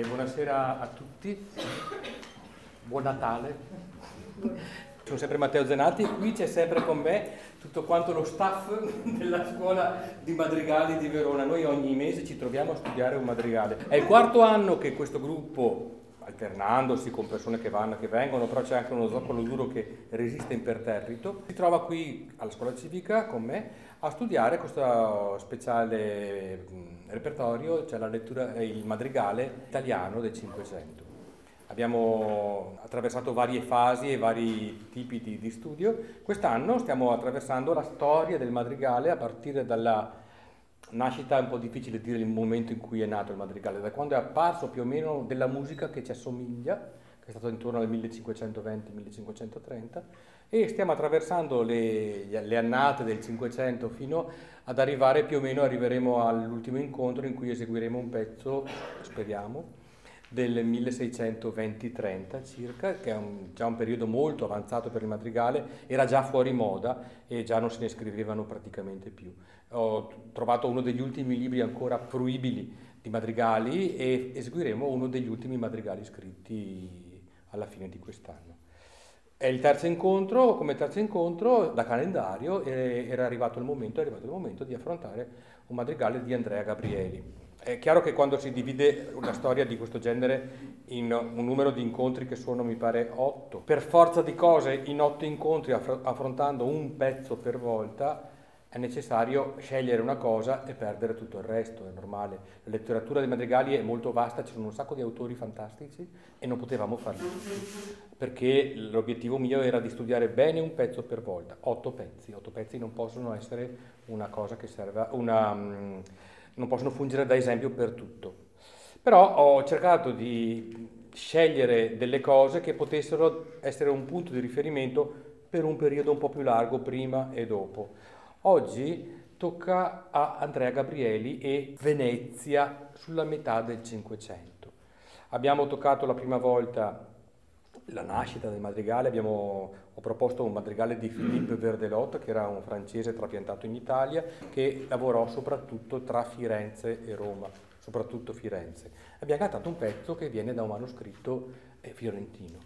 Eh, buonasera a tutti, buon Natale. Sono sempre Matteo Zenati, qui c'è sempre con me tutto quanto lo staff della scuola di madrigali di Verona. Noi ogni mese ci troviamo a studiare un madrigale. È il quarto anno che questo gruppo alternandosi con persone che vanno e che vengono, però c'è anche uno zoccolo duro che resiste imperterrito. Si trova qui alla scuola civica con me a studiare questo speciale repertorio, cioè lettura, il madrigale italiano del Cinquecento. Abbiamo attraversato varie fasi e vari tipi di, di studio. Quest'anno stiamo attraversando la storia del madrigale a partire dalla nascita è un po' difficile dire il momento in cui è nato il madrigale, da quando è apparso più o meno della musica che ci assomiglia, che è stato intorno al 1520-1530, e stiamo attraversando le, le, annate del Cinquecento fino ad arrivare più o meno, arriveremo all'ultimo incontro in cui eseguiremo un pezzo, speriamo, del 1620-30 circa, che è un, già un periodo molto avanzato per il madrigale, era già fuori moda e già non se ne scrivevano praticamente più. Ho trovato uno degli ultimi libri ancora fruibili di madrigali e eseguiremo uno degli ultimi madrigali scritti alla fine di quest'anno. È il terzo incontro, come terzo incontro da calendario era arrivato il momento, è arrivato il momento di affrontare un madrigale di Andrea Gabrieli. È chiaro che quando si divide una storia di questo genere in un numero di incontri che sono, mi pare, otto, per forza di cose, in otto incontri affrontando un pezzo per volta, è necessario scegliere una cosa e perdere tutto il resto, è normale. La letteratura dei madrigali è molto vasta, ci sono un sacco di autori fantastici e non potevamo farli tutti, perché l'obiettivo mio era di studiare bene un pezzo per volta, otto pezzi. Otto pezzi non possono essere una cosa che serva, una... Mm, non possono fungere da esempio per tutto. Però ho cercato di scegliere delle cose che potessero essere un punto di riferimento per un periodo un po' più largo prima e dopo. Oggi tocca a Andrea Gabrieli e Venezia sulla metà del Cinquecento. Abbiamo toccato la prima volta la nascita del madrigale, abbiamo, ho proposto un madrigale di Philippe Verdelot, che era un francese trapiantato in Italia, che lavorò soprattutto tra Firenze e Roma, soprattutto Firenze. Abbiamo cantato un pezzo che viene da un manoscritto eh, fiorentino.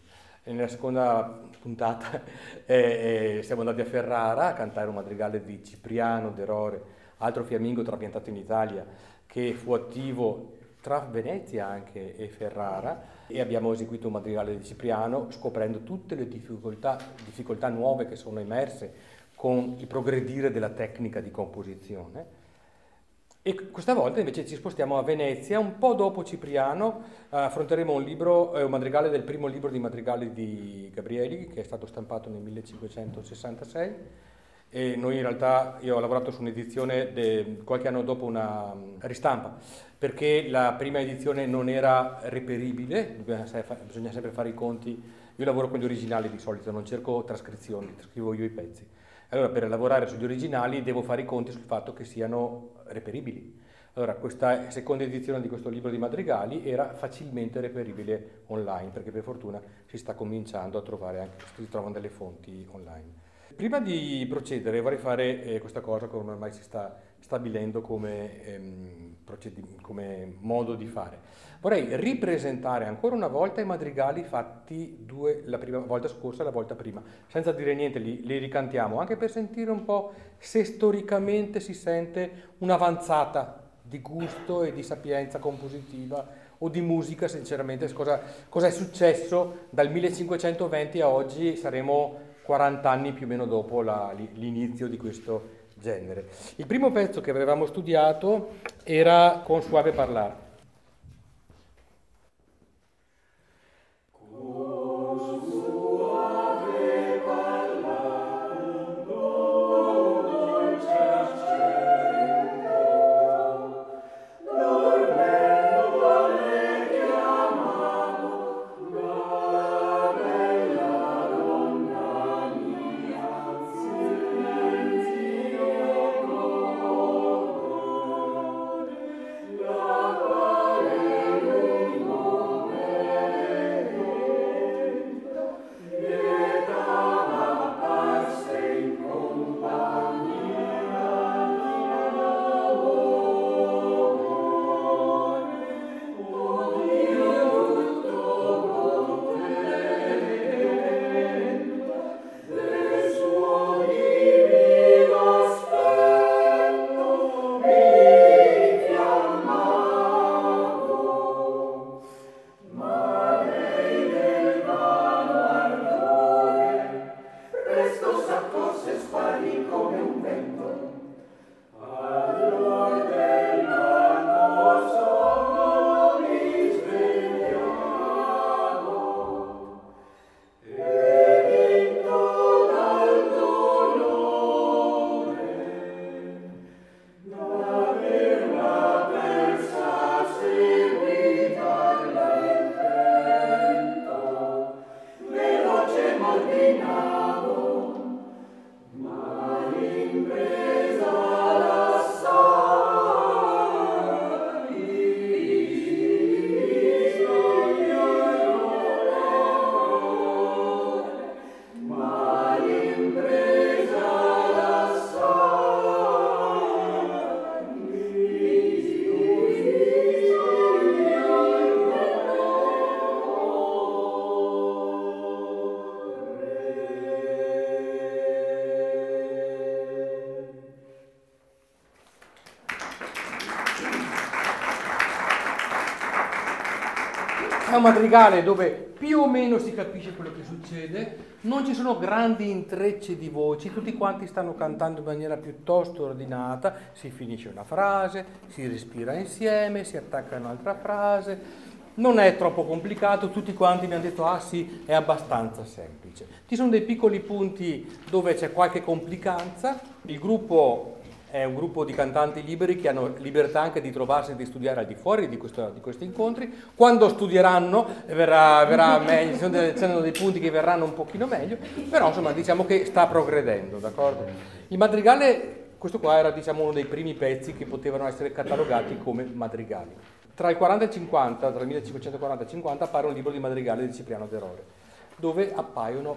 Nella seconda puntata eh, eh, siamo andati a Ferrara a cantare un madrigale di Cipriano d'Erore, altro fiammingo trapiantato in Italia, che fu attivo tra Venezia anche e Ferrara e abbiamo eseguito un madrigale di Cipriano scoprendo tutte le difficoltà, difficoltà nuove che sono emerse con il progredire della tecnica di composizione. E questa volta invece ci spostiamo a Venezia, un po' dopo Cipriano, eh, affronteremo un libro, eh, un madrigale del primo libro di madrigali di Gabrieli, che è stato stampato nel 1566 e noi in realtà, io ho lavorato su un'edizione de, qualche anno dopo una mm, ristampa, perché la prima edizione non era reperibile, bisogna sempre fare i conti, io lavoro con gli originali di solito, non cerco trascrizioni, scrivo io i pezzi. Allora per lavorare sugli originali devo fare i conti sul fatto che siano reperibili. Allora questa seconda edizione di questo libro di madrigali era facilmente reperibile online, perché per fortuna si sta cominciando a trovare anche, si trovano delle fonti online. Prima di procedere vorrei fare eh, questa cosa come ormai si sta stabilendo come, ehm, procedi- come, modo di fare. Vorrei ripresentare ancora una volta i madrigali fatti due, la prima volta scorsa e la volta prima, senza dire niente, li, li ricantiamo, anche per sentire un po' se storicamente si sente un'avanzata di gusto e di sapienza compositiva o di musica, sinceramente, cosa, cosa è successo dal 1520 a oggi, saremo 40 anni più o meno dopo la, l'inizio di questo genere. Il primo pezzo che avevamo studiato era Con suave parlare. Madrigale dove più o meno si capisce quello che succede, non ci sono grandi intrecci di voci, tutti quanti stanno cantando in maniera piuttosto ordinata, si finisce una frase, si respira insieme, si attacca un'altra frase, non è troppo complicato, tutti quanti mi hanno detto ah sì, è abbastanza semplice. Ci sono dei piccoli punti dove c'è qualche complicanza, il gruppo è un gruppo di cantanti liberi che hanno libertà anche di trovarsi e di studiare al di fuori di, questo, di questi incontri. Quando studieranno verrà, verrà meglio, ci sono, dei, punti che verranno un pochino meglio, però insomma diciamo che sta progredendo, d'accordo? Il madrigale, questo qua era diciamo uno dei primi pezzi che potevano essere catalogati come madrigali. Tra il 40 e il 50, tra il 1540 e il 50, appare un libro di madrigale di Cipriano d'Erore, dove appaiono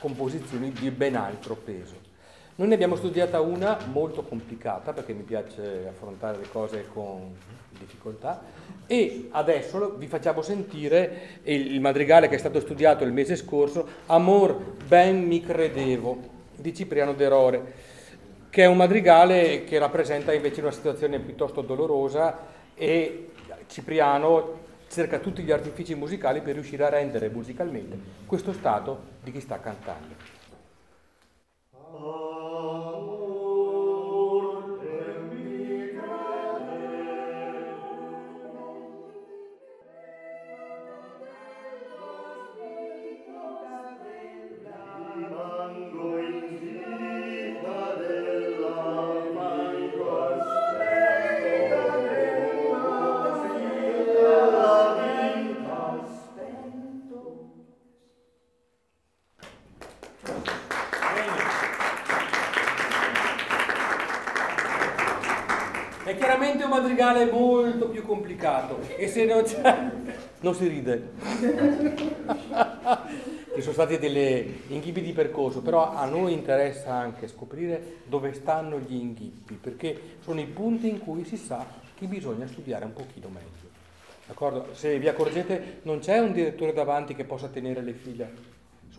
composizioni di ben altro peso. Noi ne abbiamo studiata una molto complicata perché mi piace affrontare le cose con difficoltà e adesso vi facciamo sentire il, madrigale che è stato studiato il mese scorso, Amor ben mi credevo, di Cipriano d'Erore, che è un madrigale che rappresenta invece una situazione piuttosto dolorosa e Cipriano cerca tutti gli artifici musicali per riuscire a rendere musicalmente questo stato di chi sta cantando. Madrigale molto più complicato e se non c'è non si ride. Ci sono stati degli inghippi di percorso, però a noi interessa anche scoprire dove stanno gli inghippi, perché sono i punti in cui si sa che bisogna studiare un pochino meglio. D'accordo? Se vi accorgete non c'è un direttore davanti che possa tenere le fila,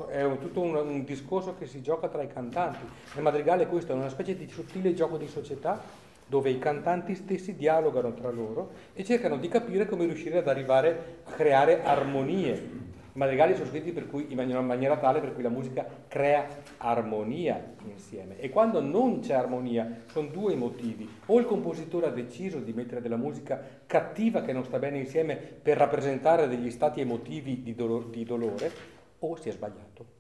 è tutto un, un, discorso che si gioca tra i cantanti. Il madrigale questo è una specie di sottile gioco di società dove i cantanti stessi dialogano tra loro e cercano di capire come riuscire ad arrivare a creare armonie. I madrigali sono scritti cui, in maniera, maniera tale per cui la musica crea armonia insieme. E quando non c'è armonia, sono due motivi. O il compositore ha deciso di mettere della musica cattiva che non sta bene insieme per rappresentare degli stati emotivi di, dolor, di dolore, o si è sbagliato.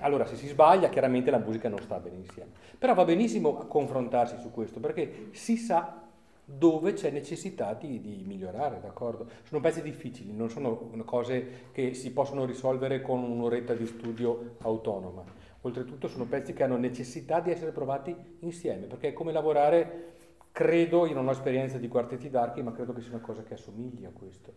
Allora, se si sbaglia, chiaramente la musica non sta bene insieme. Però va benissimo confrontarsi su questo, perché si sa dove c'è necessità di, di, migliorare, d'accordo? Sono pezzi difficili, non sono cose che si possono risolvere con un'oretta di studio autonoma. Oltretutto sono pezzi che hanno necessità di essere provati insieme, perché è come lavorare, credo, io non ho esperienza di quartetti d'archi, ma credo che sia una cosa che assomigli a questo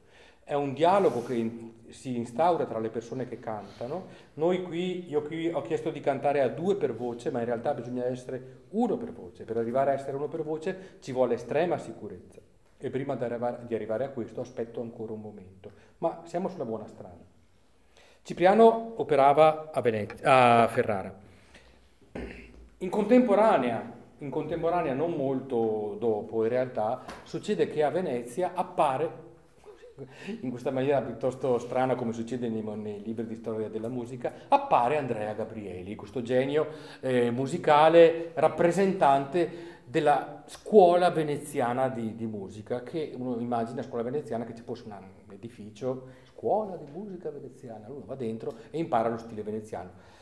è un dialogo che si instaura tra le persone che cantano. Noi qui, io qui ho chiesto di cantare a due per voce, ma in realtà bisogna essere uno per voce. Per arrivare a essere uno per voce ci vuole estrema sicurezza. E prima di arrivare, a questo aspetto ancora un momento. Ma siamo sulla buona strada. Cipriano operava a, Venezia, a Ferrara. In contemporanea, in contemporanea, non molto dopo in realtà, succede che a Venezia appare in questa maniera piuttosto strana come succede nei, nei, libri di storia della musica, appare Andrea Gabrieli, questo genio eh, musicale rappresentante della scuola veneziana di, di, musica, che uno immagina scuola veneziana che ci fosse un, edificio, scuola di musica veneziana, uno va dentro e impara lo stile veneziano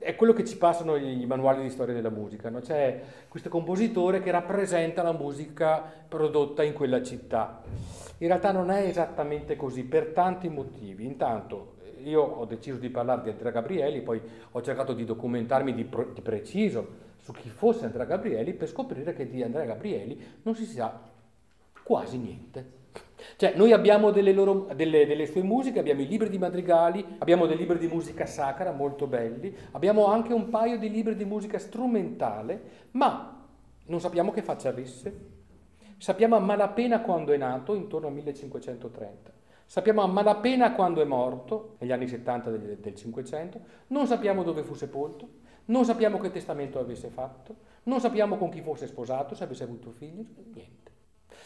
è quello che ci passano i manuali di storia della musica, no? c'è questo compositore che rappresenta la musica prodotta in quella città. In realtà non è esattamente così per tanti motivi. Intanto io ho deciso di parlare di Andrea Gabrieli, poi ho cercato di documentarmi di, pro- di preciso su chi fosse Andrea Gabrieli per scoprire che di Andrea Gabrieli non si sa quasi niente. Cioè, noi abbiamo delle, loro, delle, delle, sue musiche, abbiamo i libri di madrigali, abbiamo dei libri di musica sacra molto belli, abbiamo anche un paio di libri di musica strumentale, ma non sappiamo che faccia avesse, Sappiamo a malapena quando è nato, intorno al 1530. Sappiamo a malapena quando è morto, negli anni 70 del, del 500. Non sappiamo dove fu sepolto. Non sappiamo che testamento avesse fatto. Non sappiamo con chi fosse sposato, se avesse avuto figli. Niente.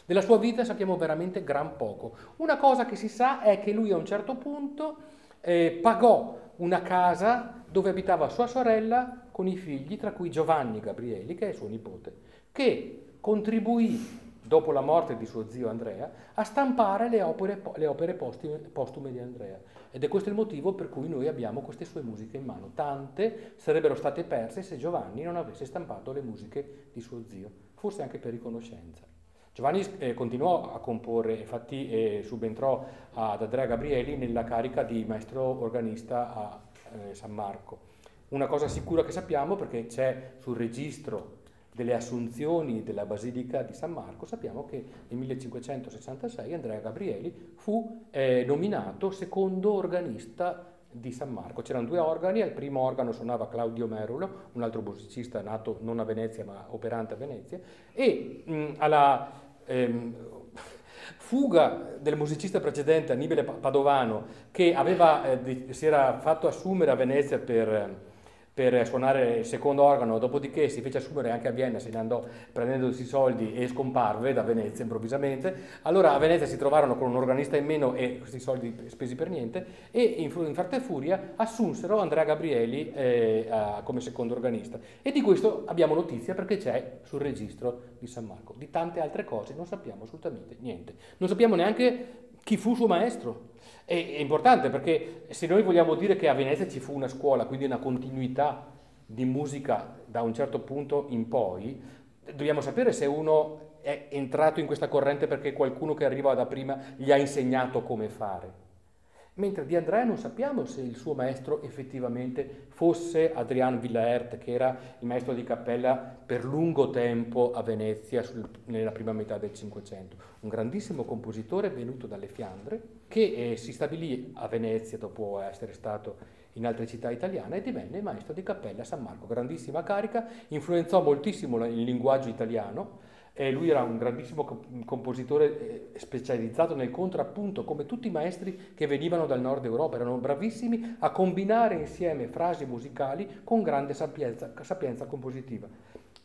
Della sua vita sappiamo veramente gran poco. Una cosa che si sa è che lui a un certo punto eh, pagò una casa dove abitava sua sorella con i figli, tra cui Giovanni Gabrieli, che è suo nipote, che contribuì dopo la morte di suo zio Andrea, a stampare le opere, le opere postume, postume, di Andrea. Ed è questo il motivo per cui noi abbiamo queste sue musiche in mano. Tante sarebbero state perse se Giovanni non avesse stampato le musiche di suo zio, forse anche per riconoscenza. Giovanni eh, continuò a comporre, infatti eh, subentrò ad Andrea Gabrieli nella carica di maestro organista a eh, San Marco. Una cosa sicura che sappiamo, perché c'è sul registro delle assunzioni della Basilica di San Marco, sappiamo che nel 1566 Andrea Gabrieli fu eh, nominato secondo organista di San Marco. C'erano due organi, al primo organo suonava Claudio Merulo, un altro musicista nato non a Venezia ma operante a Venezia, e mh, alla ehm, fuga del musicista precedente Annibale Padovano che aveva, eh, si era fatto assumere a Venezia per per suonare il secondo organo, dopodiché si fece assumere anche a Vienna, se ne andò prendendosi i soldi e scomparve da Venezia improvvisamente. Allora a Venezia si trovarono con un organista in meno e questi soldi spesi per niente e in, in Frate Furia assunsero Andrea Gabrieli eh, a, come secondo organista. E di questo abbiamo notizia perché c'è sul registro di San Marco. Di tante altre cose non sappiamo assolutamente niente. Non sappiamo neanche chi fu suo maestro. È, importante perché se noi vogliamo dire che a Venezia ci fu una scuola, quindi una continuità di musica da un certo punto in poi, dobbiamo sapere se uno è entrato in questa corrente perché qualcuno che arriva da prima gli ha insegnato come fare. Mentre di Andrea non sappiamo se il suo maestro effettivamente fosse Adrian Villaert, che era il maestro di cappella per lungo tempo a Venezia sul, nella prima metà del Cinquecento. Un grandissimo compositore venuto dalle Fiandre, che eh, si stabilì a Venezia dopo essere stato in altre città italiane e divenne maestro di cappella a San Marco. Grandissima carica, influenzò moltissimo il linguaggio italiano eh, lui era un grandissimo compositore eh, specializzato nel contrappunto, come tutti i maestri che venivano dal nord Europa, erano bravissimi a combinare insieme frasi musicali con grande sapienza, sapienza compositiva.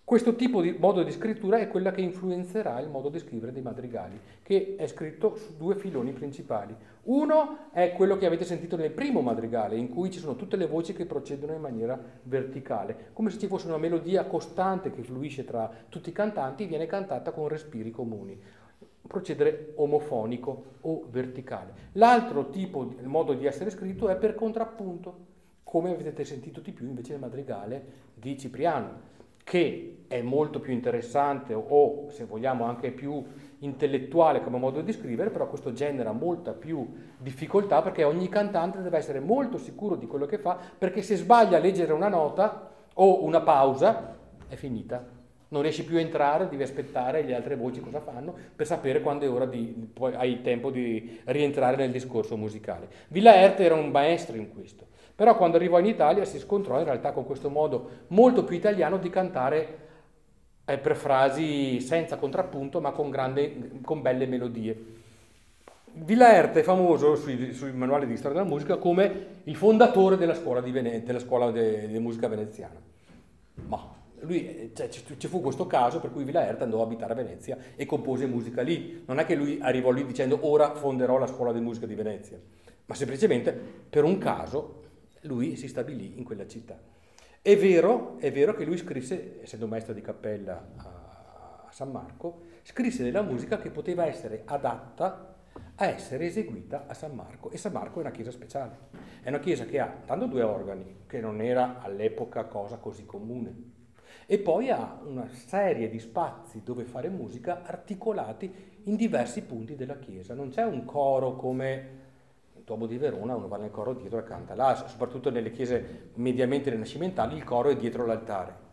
Questo tipo di modo di scrittura è quella che influenzerà il modo di scrivere dei madrigali, che è scritto su due filoni principali. Uno è quello che avete sentito nel primo madrigale, in cui ci sono tutte le voci che procedono in maniera verticale, come se ci fosse una melodia costante che fluisce tra tutti i cantanti, viene cantata con respiri comuni. Procedere omofonico o verticale. L'altro tipo, il modo di essere scritto è per contrappunto, come avete sentito di più invece nel madrigale di Cipriano che è molto più interessante o se vogliamo anche più intellettuale come modo di scrivere, però questo genera molta più difficoltà perché ogni cantante deve essere molto sicuro di quello che fa, perché se sbaglia a leggere una nota o una pausa è finita. Non riesci più a entrare, devi aspettare le altre voci cosa fanno per sapere quando è ora di, poi hai tempo di rientrare nel discorso musicale. Villa Erte era un maestro in questo. Però quando arrivò in Italia si scontrò in realtà con questo modo molto più italiano di cantare eh, per frasi senza contrappunto ma con, grande, con belle melodie. Villaerte è famoso sui, sui, manuali di storia della musica come il fondatore della scuola di, Vene, della scuola di, di musica veneziana. Ma lui, cioè, ci fu questo caso per cui Villaerte andò a abitare a Venezia e compose musica lì. Non è che lui arrivò lì dicendo ora fonderò la scuola di musica di Venezia, ma semplicemente per un caso lui si stabilì in quella città. È vero, è vero che lui scrisse, essendo maestro di cappella a, a San Marco, scrisse della musica che poteva essere adatta a essere eseguita a San Marco. E San Marco è una chiesa speciale. È una chiesa che ha tanto due organi, che non era all'epoca cosa così comune, e poi ha una serie di spazi dove fare musica articolati in diversi punti della chiesa. Non c'è un coro come Duomo di Verona uno va nel coro dietro e canta. Là, soprattutto nelle chiese mediamente rinascimentali, il coro è dietro l'altare.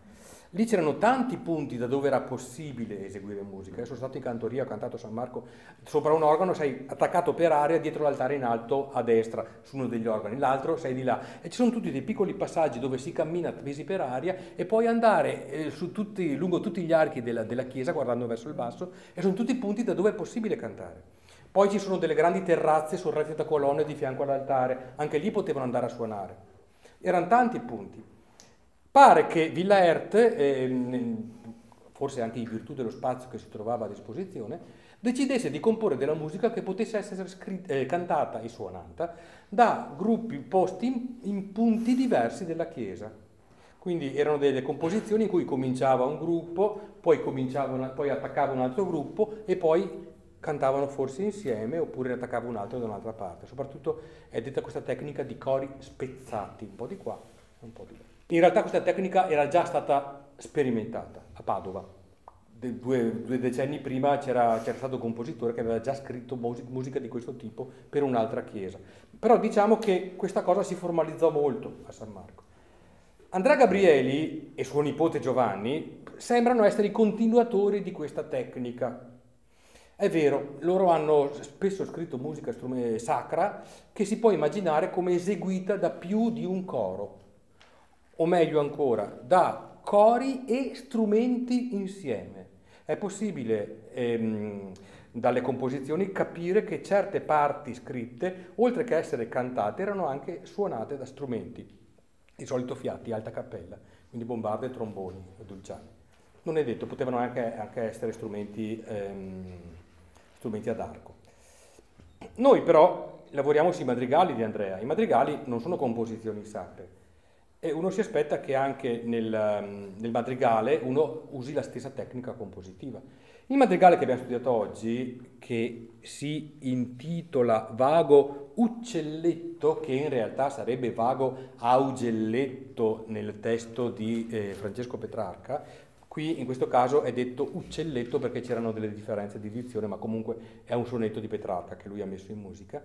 Lì c'erano tanti punti da dove era possibile eseguire musica. Io sono stato in cantoria, ho cantato San Marco, sopra un organo sei attaccato per aria, dietro l'altare in alto a destra, su uno degli organi, l'altro sei di là. E ci sono tutti dei piccoli passaggi dove si cammina tesi per aria e poi andare eh, tutti, lungo tutti gli archi della, della chiesa guardando verso il basso e sono tutti punti da dove è possibile cantare. Poi ci sono delle grandi terrazze sorrette da colonne di fianco all'altare, anche lì potevano andare a suonare. Erano tanti punti. Pare che Villa Erte, eh, forse anche in virtù dello spazio che si trovava a disposizione, decidesse di comporre della musica che potesse essere scritta, eh, cantata e suonata da gruppi posti in, in punti diversi della chiesa. Quindi erano delle composizioni in cui cominciava un gruppo, poi, poi attaccava un altro gruppo e poi cantavano forse insieme oppure ne attaccava un altro da un'altra parte. Soprattutto è detta questa tecnica di cori spezzati, un po' di qua e un po' di là. In realtà questa tecnica era già stata sperimentata a Padova. De, due, due, decenni prima c'era, c'era, stato un compositore che aveva già scritto musica di questo tipo per un'altra chiesa. Però diciamo che questa cosa si formalizzò molto a San Marco. Andrea Gabrieli e suo nipote Giovanni sembrano essere i continuatori di questa tecnica. È vero, loro hanno spesso scritto musica sacra che si può immaginare come eseguita da più di un coro, o meglio ancora, da cori e strumenti insieme. È possibile ehm, dalle composizioni capire che certe parti scritte, oltre che essere cantate, erano anche suonate da strumenti di solito fiati, alta cappella, quindi bombarde, tromboni, dulciani. Non è detto, potevano anche, anche essere strumenti, ehm, strumenti ad arco. Noi però lavoriamo sui madrigali di Andrea. I madrigali non sono composizioni sacre e uno si aspetta che anche nel, nel madrigale uno usi la stessa tecnica compositiva. Il madrigale che abbiamo studiato oggi, che si intitola Vago Uccelletto, che in realtà sarebbe Vago Augelletto nel testo di eh, Francesco Petrarca, qui in questo caso è detto Uccelletto perché c'erano delle differenze di edizione, ma comunque è un sonetto di Petrarca che lui ha messo in musica.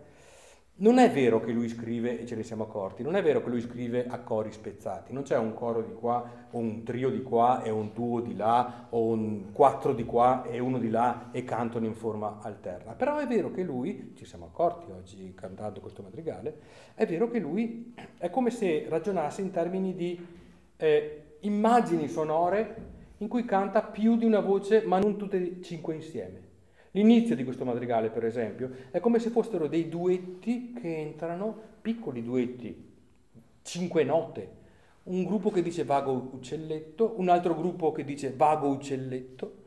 Non è vero che lui scrive, e ce ne siamo accorti, non è vero che lui scrive a cori spezzati, non c'è un coro di qua, o un trio di qua e un duo di là, o un quattro di qua e uno di là e cantano in forma alterna. Però è vero che lui, ci siamo accorti oggi cantando questo madrigale, è vero che lui è come se ragionasse in termini di eh, immagini sonore in cui canta più di una voce, ma non tutte e cinque insieme. L'inizio di questo madrigale, per esempio, è come se fossero dei duetti che entrano, piccoli duetti, cinque note. Un gruppo che dice vago uccelletto, un altro gruppo che dice vago uccelletto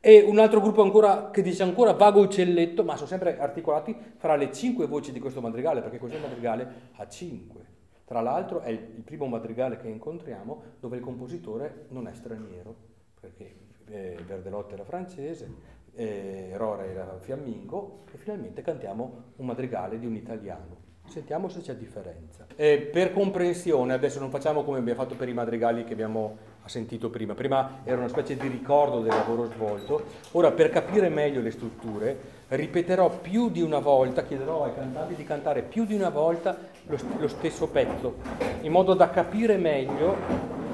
e un altro gruppo ancora che dice ancora vago uccelletto, ma sono sempre articolati fra le cinque voci di questo madrigale, perché questo madrigale ha cinque. Tra l'altro è il primo madrigale che incontriamo dove il compositore non è straniero, perché eh, Verdelotte era francese, eh, Rora era fiammingo e finalmente cantiamo un madrigale di un italiano. Sentiamo se c'è differenza. Eh, per comprensione, adesso non facciamo come abbiamo fatto per i madrigali che abbiamo sentito prima. Prima era una specie di ricordo del lavoro svolto. Ora, per capire meglio le strutture, ripeterò più di una volta, chiederò ai cantanti di cantare più di una volta lo, lo stesso pezzo, in modo da capire meglio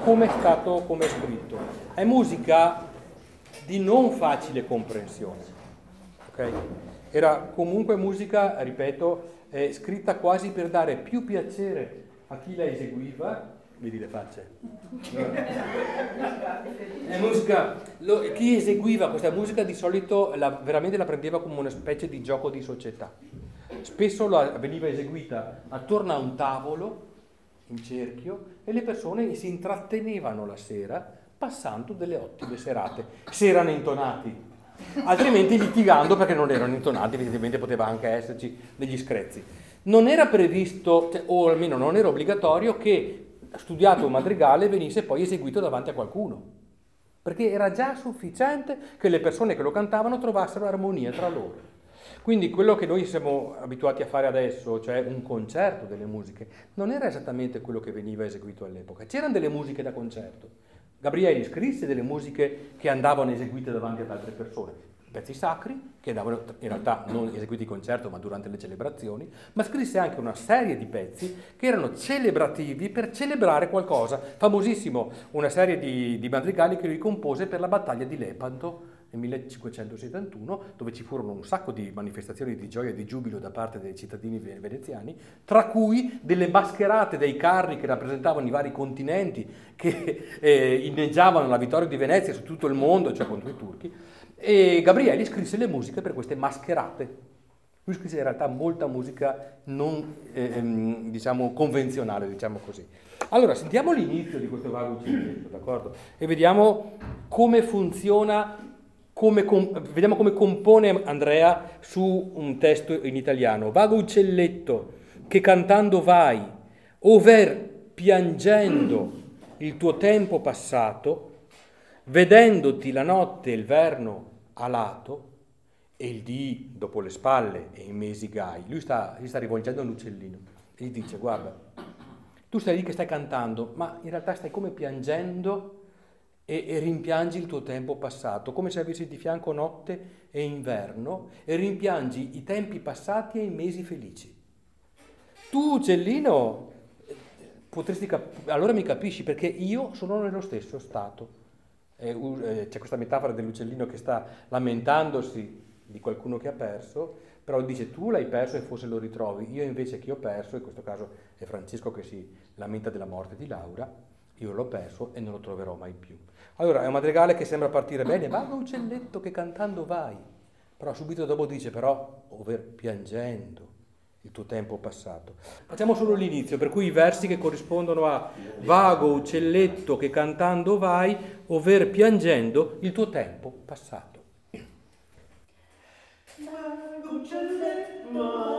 come è stato, come è scritto. È musica di non facile comprensione. Okay? Era comunque musica, ripeto, eh, scritta quasi per dare più piacere a chi la eseguiva. Vedi le facce? È musica, lo, chi eseguiva questa musica di solito la, veramente la prendeva come una specie di gioco di società. Spesso la, veniva eseguita attorno a un tavolo in cerchio e le persone si intrattenevano la sera passando delle ottime serate, se erano intonati, altrimenti litigando perché non erano intonati, evidentemente poteva anche esserci degli screzi. Non era previsto, cioè, o almeno non era obbligatorio, che studiato un madrigale venisse poi eseguito davanti a qualcuno, perché era già sufficiente che le persone che lo cantavano trovassero armonia tra loro. Quindi quello che noi siamo abituati a fare adesso, cioè un concerto delle musiche, non era esattamente quello che veniva eseguito all'epoca. C'erano delle musiche da concerto, Gabrieli scrisse delle musiche che andavano eseguite davanti ad altre persone, pezzi sacri, che andavano in realtà non eseguiti in concerto ma durante le celebrazioni, ma scrisse anche una serie di pezzi che erano celebrativi per celebrare qualcosa. Famosissimo una serie di, di madrigali che lui compose per la battaglia di Lepanto nel 1571, dove ci furono un sacco di manifestazioni di gioia e di giubilo da parte dei cittadini veneziani, tra cui delle mascherate dei carri che rappresentavano i vari continenti che eh, inneggiavano la vittoria di Venezia su tutto il mondo, cioè contro i turchi, e Gabrielli scrisse le musiche per queste mascherate. Lui scrisse in realtà molta musica non eh, ehm, diciamo convenzionale, diciamo così. Allora, sentiamo l'inizio di questo vago uccelletto, d'accordo? E vediamo come funziona come com- vediamo come compone Andrea su un testo in italiano. Vago uccelletto che cantando vai, over piangendo il tuo tempo passato, vedendoti la notte e il verno a lato e il dì dopo le spalle e i mesi gai. Lui sta, si sta rivolgendo all'uccellino e gli dice guarda, tu stai lì che stai cantando, ma in realtà stai come piangendo e, e, rimpiangi il tuo tempo passato, come se avessi di fianco notte e inverno e rimpiangi i tempi passati e i mesi felici. Tu, uccellino, potresti cap- allora mi capisci perché io sono nello stesso stato. Eh, c'è questa metafora dell'uccellino che sta lamentandosi di qualcuno che ha perso, però dice tu l'hai perso e forse lo ritrovi, io invece che ho perso, in questo caso è Francesco che si lamenta della morte di Laura, io l'ho perso e non lo troverò mai più. Allora è un madrigale che sembra partire bene, va uccelletto che cantando vai, però subito dopo dice però, over piangendo il tuo tempo passato. Facciamo solo l'inizio, per cui i versi che corrispondono a vago uccelletto che cantando vai, over piangendo il tuo tempo passato. Vago uccelletto,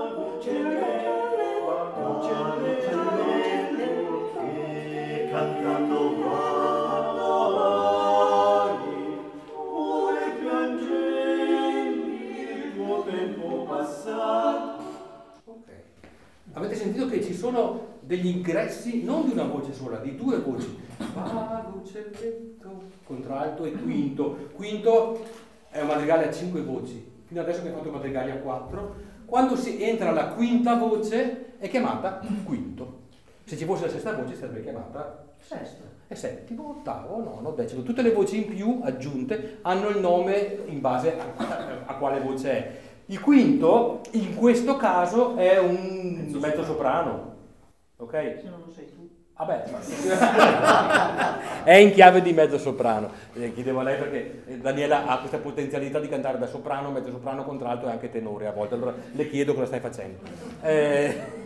sono degli ingressi non di una voce sola, di due voci. Vago uccelletto, contralto e quinto. Quinto è un madrigale a cinque voci. Fino adesso abbiamo fatto madrigali a quattro. Quando si entra alla quinta voce è chiamata quinto. Se ci fosse la sesta voce sarebbe chiamata sesta. E settimo, ottavo, nono, decimo. Tutte le voci in più aggiunte hanno il nome in base a, a, a quale voce è. Il quinto, in questo caso, è un mezzo soprano. Ok? Se non lo sei tu. Vabbè, è in chiave di mezzo soprano. Eh, chiedevo a lei perché eh, Daniela ha questa potenzialità di cantare da soprano, mezzo soprano, contralto e anche tenore a volte. Allora le chiedo cosa stai facendo. Eh,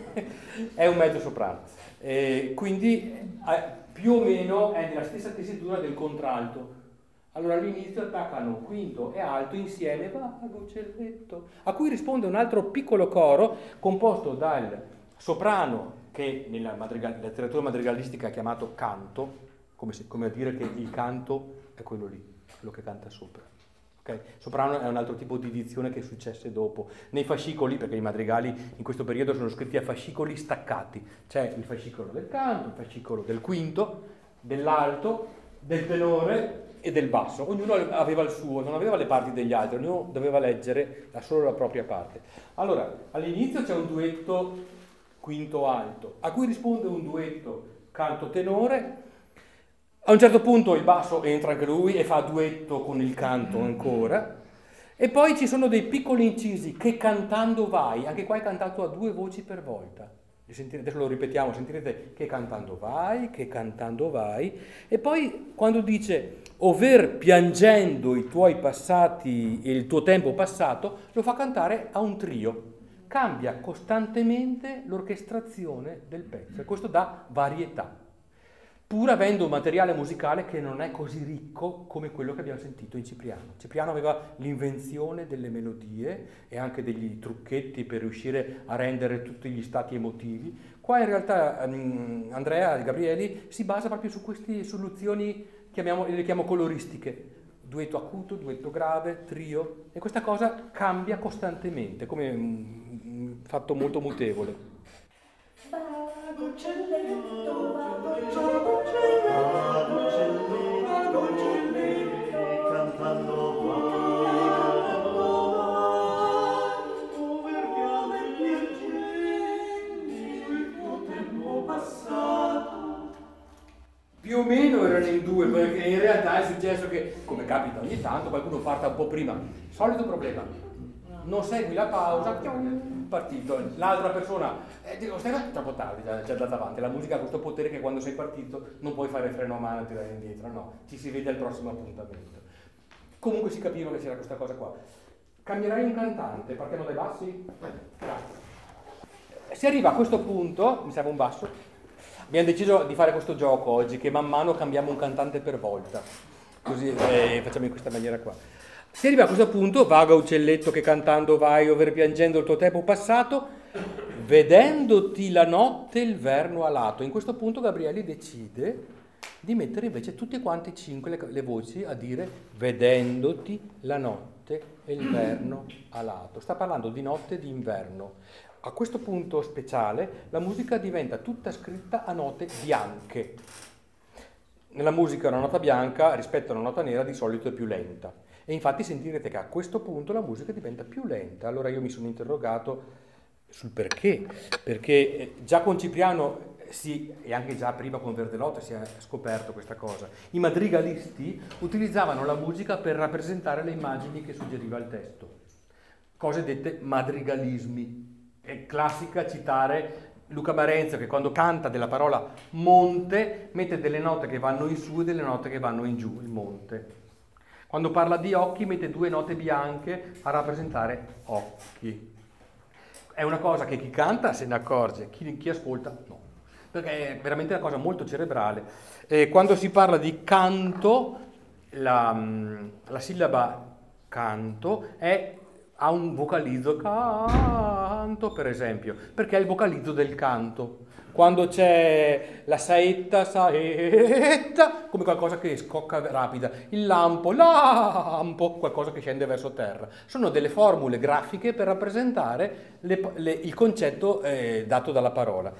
è un mezzo soprano. Eh, quindi eh, più o meno è nella stessa tessitura del contralto allora all'inizio attaccano quinto e alto insieme, vago celletto, a cui risponde un altro piccolo coro composto dal soprano che nella madrigal- letteratura madrigalistica è chiamato canto, come, se, come, a dire che il canto è quello lì, quello che canta sopra. Okay? Soprano è un altro tipo di dizione che successe dopo. Nei fascicoli, perché i madrigali in questo periodo sono scritti a fascicoli staccati, c'è il fascicolo del canto, il fascicolo del quinto, dell'alto, del tenore e del basso, ognuno aveva il suo, non aveva le parti degli altri, ognuno doveva leggere solo la propria parte. Allora, all'inizio c'è un duetto quinto alto, a cui risponde un duetto canto tenore, a un certo punto il basso entra anche lui e fa duetto con il canto ancora, e poi ci sono dei piccoli incisi che cantando vai, anche qua è cantato a due voci per volta. Adesso lo ripetiamo, sentirete che cantando vai, che cantando vai, e poi quando dice over piangendo i tuoi passati il tuo tempo passato, lo fa cantare a un trio. Cambia costantemente l'orchestrazione del pezzo e questo dà varietà pur avendo un materiale musicale che non è così ricco come quello che abbiamo sentito in Cipriano. Cipriano aveva l'invenzione delle melodie e anche degli trucchetti per riuscire a rendere tutti gli stati emotivi. Qua in realtà um, Andrea Gabrieli si basa proprio su queste soluzioni, chiamiamo, le chiamo coloristiche, duetto acuto, duetto grave, trio, e questa cosa cambia costantemente, come un fatto molto mutevole. Vago celletto, vago celletto, più o meno erano in due, perché in realtà è successo che, come capita ogni tanto, qualcuno parta un po' prima. Solito problema, non segui la pausa, partito. L'altra persona, eh, dico, stai troppo tardi, già, già andata avanti. La musica ha questo potere che quando sei partito non puoi fare freno a mano e tirare indietro, no, ci si vede al prossimo appuntamento. Comunque si capiva che c'era questa cosa qua. Cambierai un cantante, partiamo dai bassi? Grazie. Si arriva a questo punto, mi serve un basso, abbiamo deciso di fare questo gioco oggi, che man mano cambiamo un cantante per volta, così eh, facciamo in questa maniera qua. Si arriva a questo punto, vaga uccelletto che cantando vai over piangendo il tuo tempo passato, vedendoti la notte il verno alato. In questo punto Gabrieli decide di mettere invece tutte quante e cinque le, le voci a dire vedendoti la notte e il verno alato. Sta parlando di notte e di inverno. A questo punto speciale la musica diventa tutta scritta a note bianche. Nella musica una nota bianca rispetto a una nota nera di solito è più lenta. E infatti sentirete che a questo punto la musica diventa più lenta. Allora io mi sono interrogato sul perché, perché eh, già con Cipriano si, e anche già prima con Verdelotte si è scoperto questa cosa, i madrigalisti utilizzavano la musica per rappresentare le immagini che suggeriva il testo, cose dette madrigalismi. È classica citare Luca Marenzo che quando canta della parola monte mette delle note che vanno in su e delle note che vanno in giù, il monte. Quando parla di occhi mette due note bianche a rappresentare occhi. È una cosa che chi canta se ne accorge, chi, chi ascolta no perché è veramente una cosa molto cerebrale. E quando si parla di canto, la, mm, la sillaba canto è, ha un vocalizzo canto, per esempio, perché è il vocalizzo del canto. Quando c'è la saetta, saetta, come qualcosa che scocca rapida, il lampo, lampo, qualcosa che scende verso terra. Sono delle formule grafiche per rappresentare le, le, il concetto eh, dato dalla parola.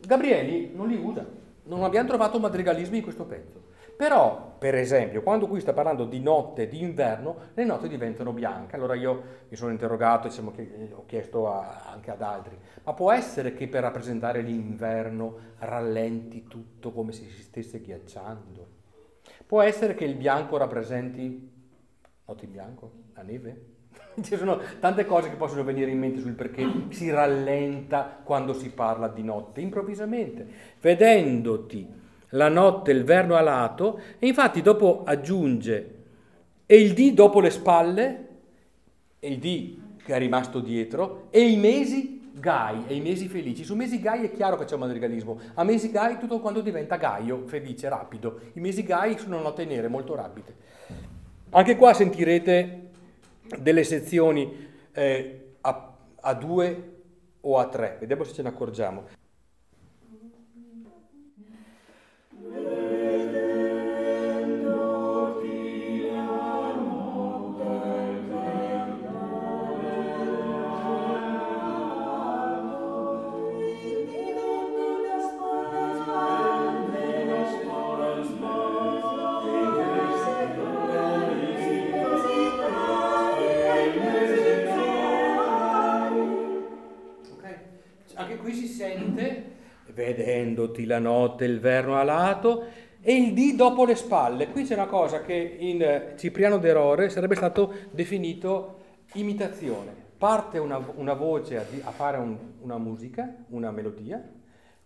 Gabrieli non li usa, non abbiamo trovato madrigalismi in questo pezzo. Però, per esempio, quando qui sta parlando di notte, di inverno, le note diventano bianche. Allora io mi sono interrogato, diciamo che ho chiesto a, anche ad altri, ma può essere che per rappresentare l'inverno rallenti tutto come se si stesse ghiacciando? Può essere che il bianco rappresenti notte in bianco, la neve? Ci sono tante cose che possono venire in mente sul perché si rallenta quando si parla di notte, improvvisamente, vedendoti la notte il verno alato, e infatti dopo aggiunge e il dì dopo le spalle, e il dì che è rimasto dietro, e i mesi gai, e i mesi felici. Su mesi gai è chiaro che c'è un madrigalismo, a mesi gai tutto quando diventa gaio, felice, rapido. I mesi gai sono note nere, molto rapide. Anche qua sentirete delle sezioni eh, a, a due o a tre, vediamo se ce ne accorgiamo. Vedendoti la notte il verno alato e il dì dopo le spalle. Qui c'è una cosa che in Cipriano d'Erore sarebbe stato definito imitazione. Parte una, una voce a, a fare un, una musica, una melodia,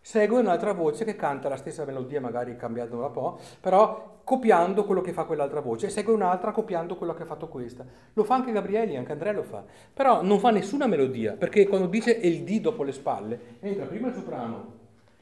segue un'altra voce che canta la stessa melodia, magari cambiandola un po', però copiando quello che fa quell'altra voce, e segue un'altra copiando quello che ha fatto questa. Lo fa anche Gabrieli, anche Andrea lo fa, però non fa nessuna melodia, perché quando dice il D dopo le spalle, entra prima il soprano,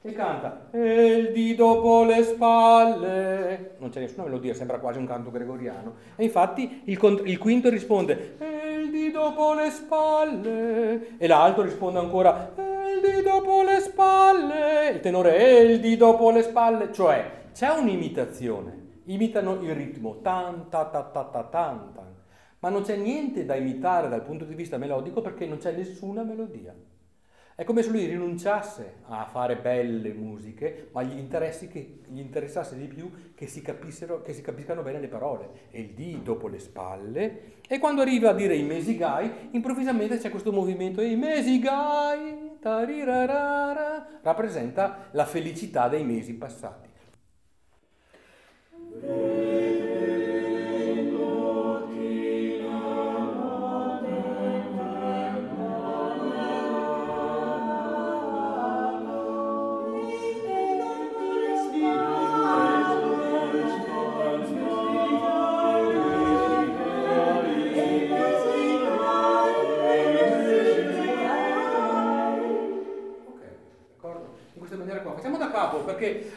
e canta e il di dopo le spalle non c'è nessuna melodia sembra quasi un canto gregoriano. E infatti il, il quinto risponde e il di dopo le spalle e l'altro risponde ancora e il di dopo le spalle il tenore e il di dopo le spalle cioè c'è un'imitazione. Imitano il ritmo tan ta ta ta ta tan, tan. ma non c'è niente da imitare dal punto di vista melodico perché non c'è nessuna melodia è come se lui rinunciasse a fare belle musiche, ma gli, che, gli interessasse di più che si, che si, capiscano bene le parole. E il D dopo le spalle. E quando arriva a dire i mesigai, improvvisamente c'è questo movimento i mesigai rappresenta la felicità dei mesi passati.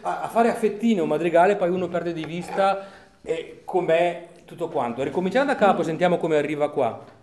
A, a fare affettino un madrigale poi uno perde di vista eh, com'è tutto quanto. Ricominciamo da capo, sentiamo come arriva qua.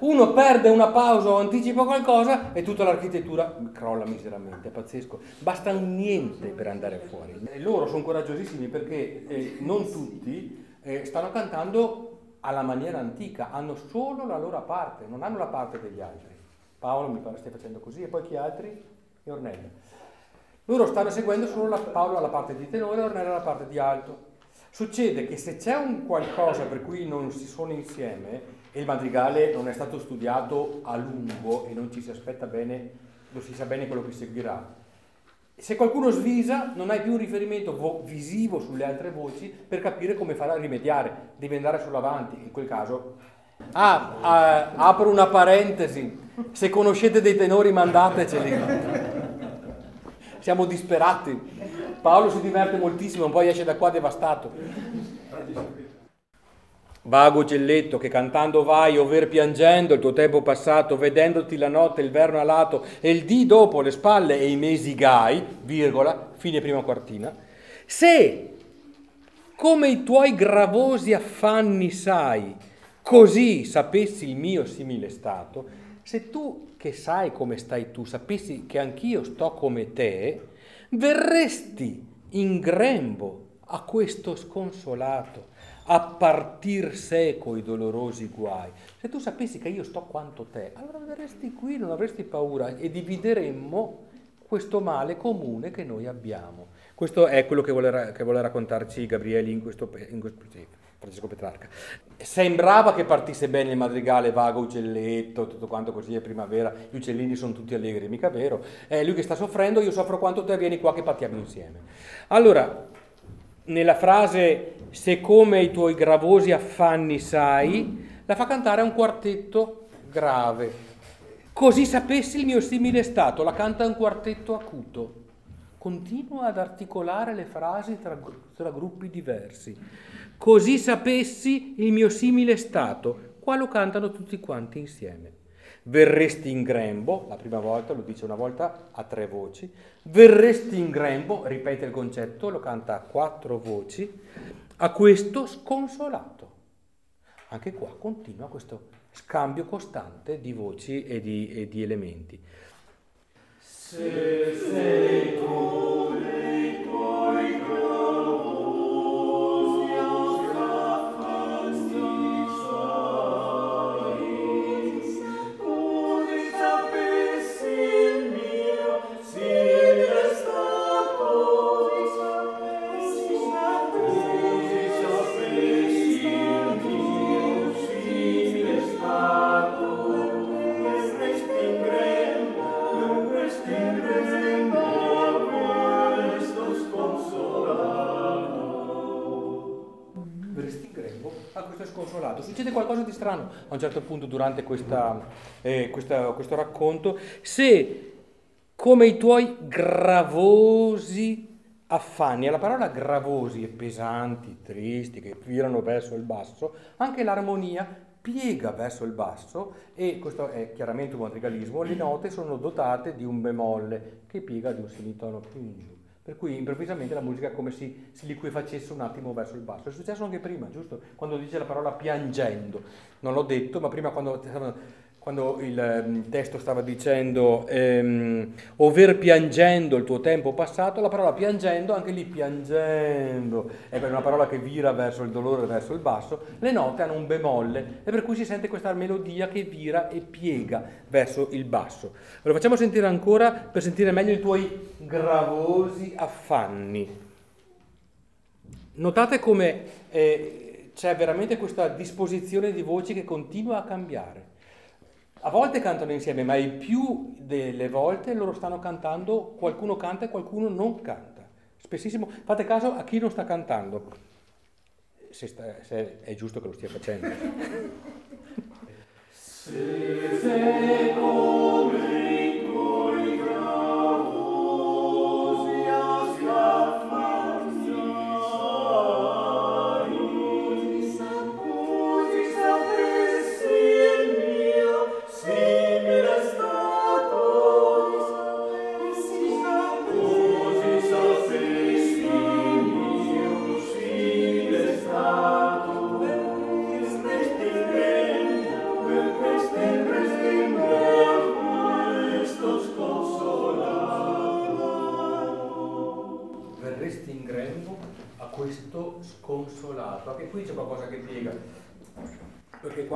Uno perde una pausa o anticipa qualcosa e tutta l'architettura crolla miseramente, è pazzesco. Basta un niente per andare fuori. E loro sono coraggiosissimi perché eh, non tutti eh, stanno cantando alla maniera antica, hanno solo la loro parte, non hanno la parte degli altri. Paolo mi pare stia facendo così e poi chi altri? E Ornella. Loro stanno seguendo solo la, Paolo alla parte di tenore e Ornella alla parte di alto. Succede che se c'è un qualcosa per cui non si sono insieme, e il madrigale non è stato studiato a lungo e non ci si aspetta bene, non si sa bene quello che seguirà. Se qualcuno svisa, non hai più un riferimento vo- visivo sulle altre voci per capire come farà a rimediare, devi andare solo avanti, in quel caso. Ah, ah, apro una parentesi, se conoscete dei tenori mandateceli. Siamo disperati. Paolo si diverte moltissimo, poi esce da qua devastato. Vago gelletto che cantando vai, over piangendo il tuo tempo passato, vedendoti la notte, il verno alato e il dì dopo le spalle e i mesi gai, virgola, fine prima quartina, se come i tuoi gravosi affanni sai, così sapessi il mio simile stato, se tu che sai come stai tu, sapessi che anch'io sto come te, verresti in grembo a questo sconsolato a partir seco i dolorosi guai. Se tu sapessi che io sto quanto te, allora verresti qui, non avresti paura e divideremmo questo male comune che noi abbiamo. Questo è quello che vuole, che vuole raccontarci Gabriele in questo, in questo sì, Francesco Petrarca. Sembrava che partisse bene il madrigale, vago uccelletto, tutto quanto così è primavera, gli uccellini sono tutti allegri, mica vero? È lui che sta soffrendo, io soffro quanto te, vieni qua che partiamo insieme. Allora, nella frase se come i tuoi gravosi affanni sai, la fa cantare a un quartetto grave. Così sapessi il mio simile stato, la canta un quartetto acuto. Continua ad articolare le frasi tra, tra gruppi diversi. Così sapessi il mio simile stato, qua lo cantano tutti quanti insieme verresti in grembo, la prima volta lo dice una volta a tre voci, verresti in grembo, ripete il concetto, lo canta a quattro voci, a questo sconsolato. Anche qua continua questo scambio costante di voci e di, e di elementi. Se sei tu nei tuoi succede qualcosa di strano a un certo punto durante questa, eh, questa, questo racconto, se come i tuoi gravosi affanni, alla parola gravosi e pesanti, tristi, che virano verso il basso, anche l'armonia piega verso il basso e questo è chiaramente un madrigalismo, le note sono dotate di un bemolle che piega di un semitono più in giù. Per cui improvvisamente la musica è come se si liquefacesse un attimo verso il basso. È successo anche prima, giusto? Quando dice la parola piangendo. Non l'ho detto, ma prima quando quando il ehm, testo stava dicendo ehm, over piangendo il tuo tempo passato, la parola piangendo, anche lì piangendo, è una parola che vira verso il dolore, verso il basso, le note hanno un bemolle e per cui si sente questa melodia che vira e piega verso il basso. Lo facciamo sentire ancora per sentire meglio i tuoi gravosi affanni. notate come eh, c'è veramente questa disposizione di voci che continua a cambiare. A volte cantano insieme, ma il più delle volte loro stanno cantando, qualcuno canta e qualcuno non canta. Spessissimo, fate caso a chi non sta cantando, se, sta, se è giusto che lo stia facendo. se sei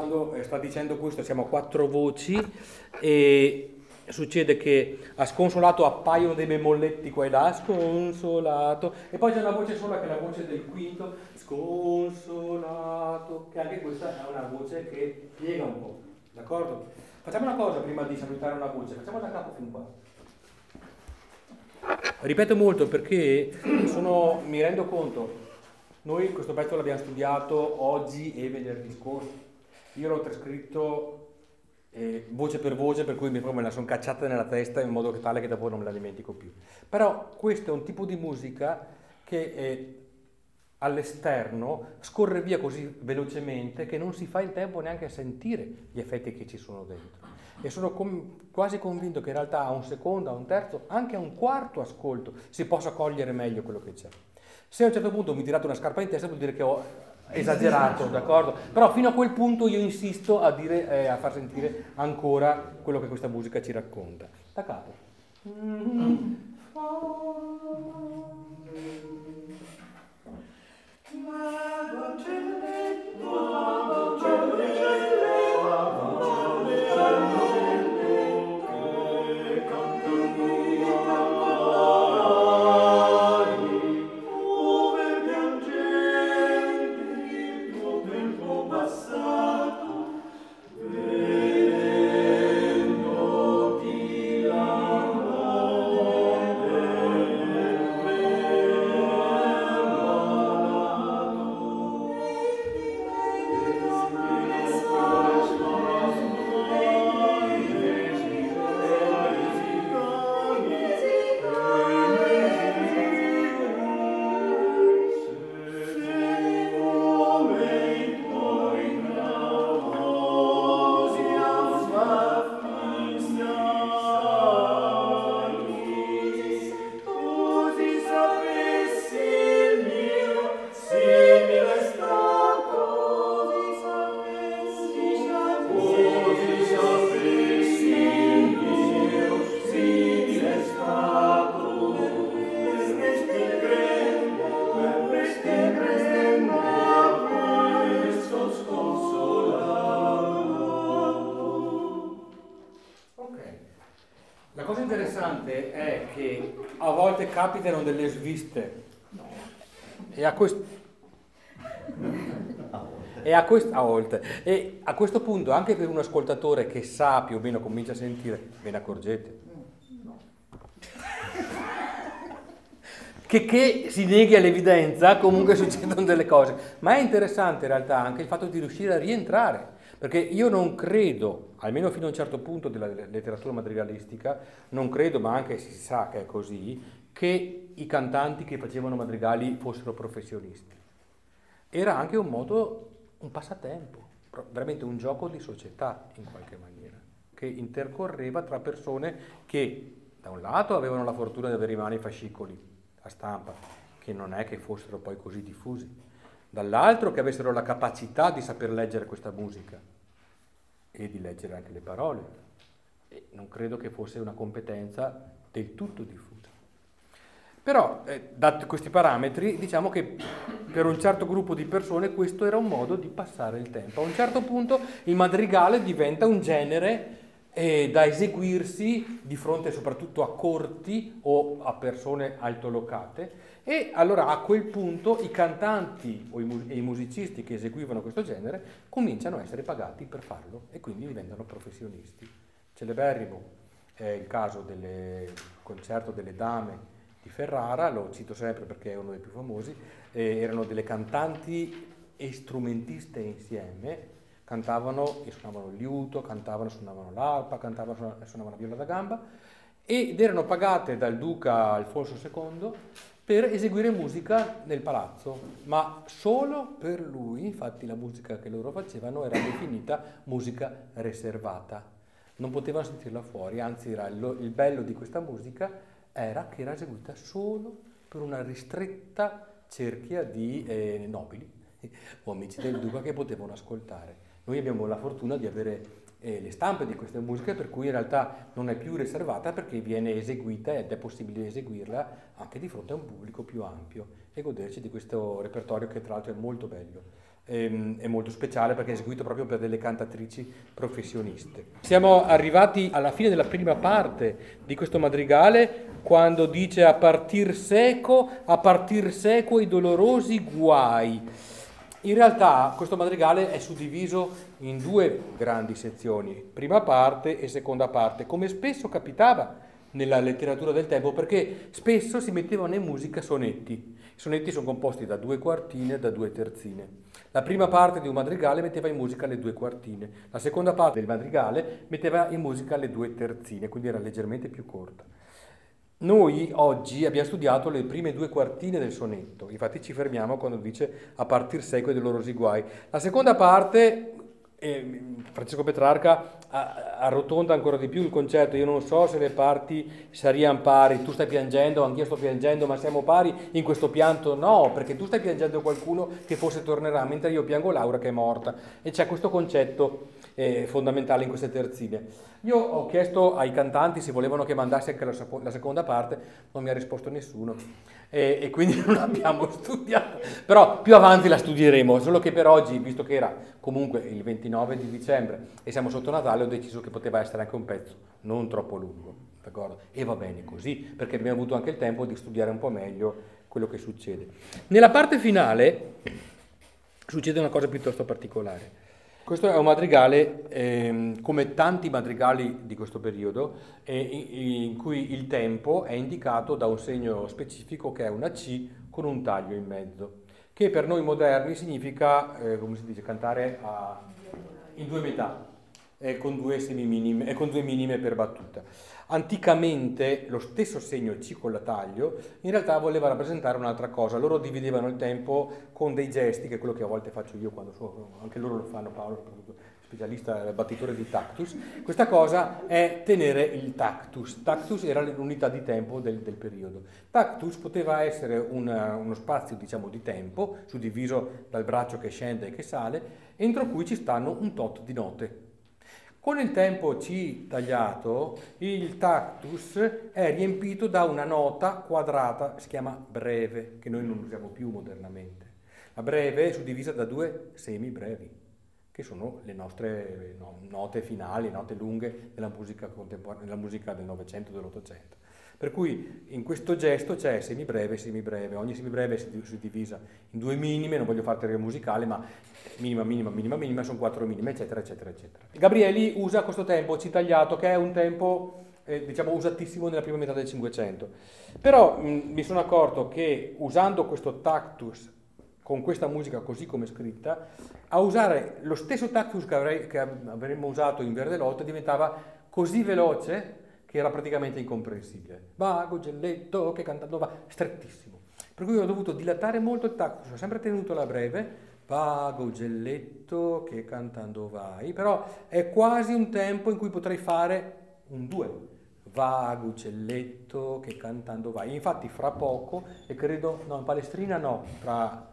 quando sta dicendo questo siamo a quattro voci e succede che a sconsolato appaiono dei bemolletti qua e là, sconsolato, e poi c'è una voce sola che è la voce del quinto, sconsolato, che anche questa è una voce che piega un po', d'accordo? Facciamo una cosa prima di salutare una voce, facciamo da capo fin qua. Ripeto molto perché sono, mi rendo conto, noi questo pezzo l'abbiamo studiato oggi e venerdì scorso. Io l'ho trascritto eh, voce per voce, per cui mi, me la sono cacciata nella testa in modo tale che dopo non me la dimentico più. Però questo è un tipo di musica che eh, all'esterno scorre via così velocemente che non si fa in tempo neanche a sentire gli effetti che ci sono dentro. E sono com- quasi convinto che in realtà a un secondo, a un terzo, anche a un quarto ascolto si possa cogliere meglio quello che c'è. Se a un certo punto mi tirate una scarpa in testa vuol dire che ho esagerato, d'accordo? Però fino a quel punto io insisto a, dire, eh, a far sentire ancora quello che questa musica ci racconta. Da capo. Mm-hmm. Capitano delle sviste. E a questo... E a, quest- a, volte. e a questo punto, anche per un ascoltatore che sa più o meno, comincia a sentire, ve ne accorgete? Che, che si neghi all'evidenza, comunque succedono delle cose. Ma è interessante in realtà anche il fatto di riuscire a rientrare perché io non credo, almeno fino a un certo punto della letteratura madrigalistica, non credo, ma anche si sa che è così, che i cantanti che facevano madrigali fossero professionisti. Era anche un modo, un passatempo, veramente un gioco di società in qualche maniera, che intercorreva tra persone che da un lato avevano la fortuna di avere in mano i fascicoli a stampa, che non è che fossero poi così diffusi, dall'altro che avessero la capacità di saper leggere questa musica e di leggere anche le parole. E non credo che fosse una competenza del tutto diffusa. Però, eh, dati questi parametri, diciamo che per un certo gruppo di persone questo era un modo di passare il tempo. A un certo punto il madrigale diventa un genere e da eseguirsi di fronte soprattutto a corti o a persone altolocate e allora a quel punto i cantanti o i, mu- i musicisti che eseguivano questo genere cominciano a essere pagati per farlo e quindi diventano professionisti. Celeberrimo è il caso del concerto delle dame di Ferrara, lo cito sempre perché è uno dei più famosi, eh, erano delle cantanti e strumentiste insieme, cantavano e suonavano il liuto, cantavano e suonavano l'arpa, cantavano e suonavano la viola da gamba ed erano pagate dal duca Alfonso II per eseguire musica nel palazzo, ma solo per lui, infatti la musica che loro facevano era definita musica riservata, non potevano sentirla fuori, anzi il, il bello di questa musica era che era eseguita solo per una ristretta cerchia di eh, nobili o amici del duca che potevano ascoltare. Noi abbiamo la fortuna di avere eh, le stampe di queste musiche, per cui in realtà non è più riservata perché viene eseguita ed è possibile eseguirla anche di fronte a un pubblico più ampio e goderci di questo repertorio che tra l'altro è molto bello. Ehm, è molto speciale perché è eseguito proprio per delle cantatrici professioniste. Siamo arrivati alla fine della prima parte di questo madrigale quando dice a partir seco, a partir seco i dolorosi guai. In realtà questo madrigale è suddiviso in due grandi sezioni, prima parte e seconda parte, come spesso capitava nella letteratura del tempo, perché spesso si mettevano in musica sonetti. I sonetti sono composti da due quartine e da due terzine. La prima parte di un madrigale metteva in musica le due quartine, la seconda parte del madrigale metteva in musica le due terzine, quindi era leggermente più corta. Noi oggi abbiamo studiato le prime due quartine del sonetto, infatti ci fermiamo quando dice a partir seco dei loro guai. La seconda parte, eh, Francesco Petrarca arrotonda ancora di più il concetto, io non so se le parti saranno pari, tu stai piangendo, anch'io sto piangendo, ma siamo pari in questo pianto? No, perché tu stai piangendo qualcuno che forse tornerà, mentre io piango Laura che è morta. E c'è questo concetto eh, fondamentale in queste terzine. Io ho chiesto ai cantanti se volevano che mandassi anche la, la seconda parte, non mi ha risposto nessuno e, e, quindi non abbiamo studiato, però più avanti la studieremo, solo che per oggi, visto che era comunque il 29 di dicembre e siamo sotto Natale, ho deciso che poteva essere anche un pezzo non troppo lungo, d'accordo? E va bene così, perché abbiamo avuto anche il tempo di studiare un po' meglio quello che succede. Nella parte finale succede una cosa piuttosto particolare. Questo è un madrigale, ehm, come tanti madrigali di questo periodo, eh, in, in, cui il tempo è indicato da un segno specifico che è una C con un taglio in mezzo, che per noi moderni significa, eh, come si dice, cantare a, in due metà, eh, con, due semiminime, con due minime per battuta. Anticamente lo stesso segno C con la taglio in realtà voleva rappresentare un'altra cosa, loro dividevano il tempo con dei gesti, che è quello che a volte faccio io quando sono, anche loro lo fanno, Paolo specialista battitore di tactus, questa cosa è tenere il tactus, tactus era l'unità di tempo del, del periodo. Tactus poteva essere una, uno spazio diciamo, di tempo, suddiviso dal braccio che scende e che sale, entro cui ci stanno un tot di note, con il tempo C tagliato, il tactus è riempito da una nota quadrata, si chiama breve, che noi non usiamo più modernamente. La breve è suddivisa da due semi brevi, che sono le nostre note finali, note lunghe della musica, della musica del Novecento e dell'Ottocento. Per cui in questo gesto c'è semibreve semibreve, ogni semibreve è divisa in due minime, non voglio fare teoria musicale, ma minima, minima, minima, minima, sono quattro minime, eccetera, eccetera, eccetera. Gabrieli usa questo tempo C tagliato, che è un tempo, eh, diciamo, usatissimo nella prima metà del Cinquecento. Però mh, mi sono accorto che usando questo tactus con questa musica così come scritta, a usare lo stesso tactus che, avrei, che avremmo usato in Verde Lotto diventava così veloce che era praticamente incomprensibile. Vago, gelletto, che cantando va, strettissimo. Per cui ho dovuto dilatare molto il tactus, ho sempre tenuto la breve, vago, gelletto, che cantando vai, però è quasi un tempo in cui potrei fare un due, vago, gelletto, che cantando vai. Infatti fra poco, e credo, no, in Palestrina no, fra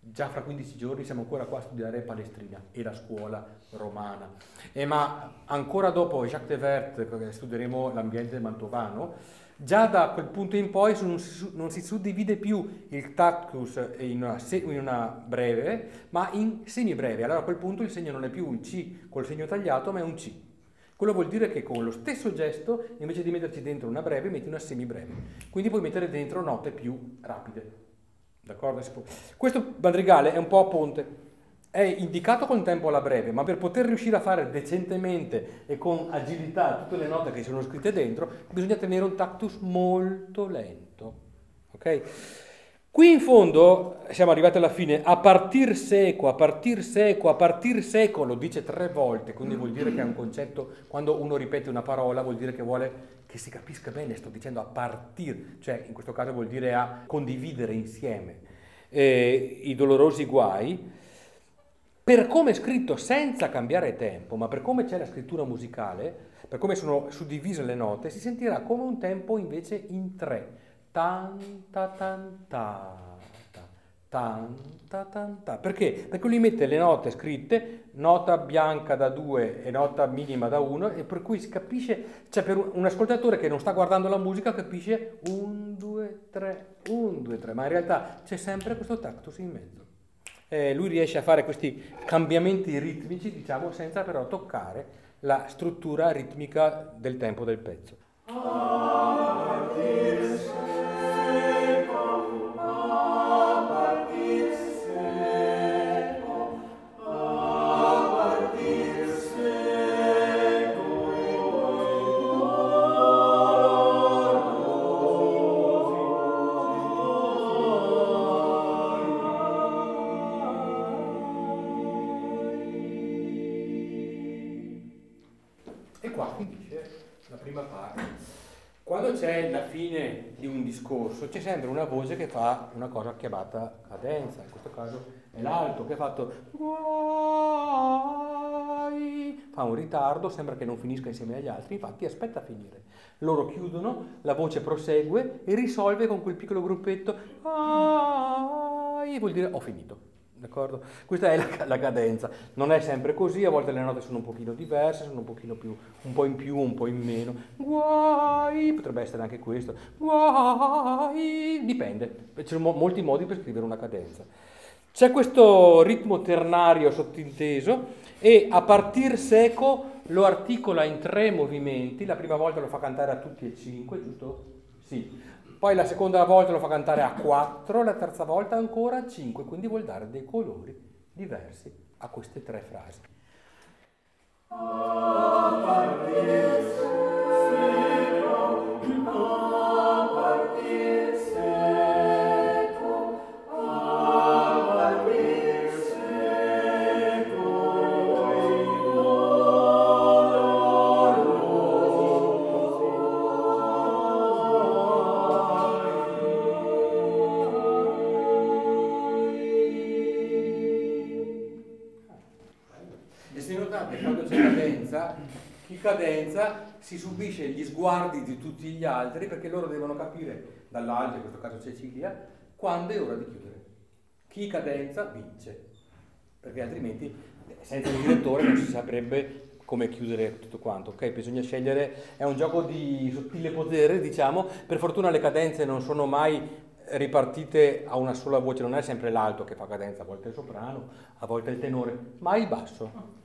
già fra 15 giorni siamo ancora qua a studiare Palestrina e la scuola romana. E ma ancora dopo Jacques de Vert, studieremo l'ambiente mantovano, già da quel punto in poi non si, non si suddivide più il tactus in una, in una, breve, ma in semibreve. Allora a quel punto il segno non è più un C col segno tagliato, ma è un C. Quello vuol dire che con lo stesso gesto, invece di metterci dentro una breve, metti una semibreve. Quindi puoi mettere dentro note più rapide. D'accordo? Questo madrigale è un po' a ponte. È indicato con tempo alla breve, ma per poter riuscire a fare decentemente e con agilità tutte le note che sono scritte dentro, bisogna tenere un tactus molto lento. Ok? Qui in fondo siamo arrivati alla fine, a partir seco, a partir seco, a partir seco, lo dice tre volte, quindi vuol dire che è un concetto, quando uno ripete una parola vuol dire che vuole che si capisca bene, sto dicendo a partir, cioè in questo caso vuol dire a condividere insieme eh, i dolorosi guai, per come è scritto senza cambiare tempo, ma per come c'è la scrittura musicale, per come sono suddivise le note, si sentirà come un tempo invece in tre. Tan ta tan ta tan ta tan ta. Perché? perché lui mette le note scritte nota bianca da 2 e nota minima da 1 e per cui si capisce cioè per un ascoltatore che non sta guardando la musica capisce 1 2 3 1 2 3 ma in realtà c'è sempre questo tactus in mezzo eh, lui riesce a fare questi cambiamenti ritmici diciamo senza però toccare la struttura ritmica del tempo del pezzo discorso c'è sempre una voce che fa una cosa chiamata cadenza, in questo caso è l'alto che ha fatto fa un ritardo, sembra che non finisca insieme agli altri, infatti aspetta a finire. Loro chiudono, la voce prosegue e risolve con quel piccolo gruppetto e vuol dire ho finito. D'accordo? Questa è la, la, cadenza. Non è sempre così, a volte le note sono un pochino diverse, sono un pochino più, un po' in più, un po' in meno. Guai, potrebbe essere anche questo. Guai, dipende. Ci sono molti modi per scrivere una cadenza. C'è questo ritmo ternario sottinteso e a partir seco lo articola in tre movimenti. La prima volta lo fa cantare a tutti e cinque, giusto? Sì poi la seconda volta lo fa cantare a 4, la terza volta ancora a 5, quindi vuol dare dei colori diversi a queste tre frasi. Cadenza si subisce gli sguardi di tutti gli altri perché loro devono capire, dall'alto, in questo caso Cecilia, quando è ora di chiudere. Chi cadenza vince, perché altrimenti senza il direttore non si saprebbe come chiudere tutto quanto, ok? Bisogna scegliere, è un gioco di sottile potere, diciamo, per fortuna le cadenze non sono mai ripartite a una sola voce, non è sempre l'alto che fa cadenza, a volte il soprano, a volte il tenore, ma il basso.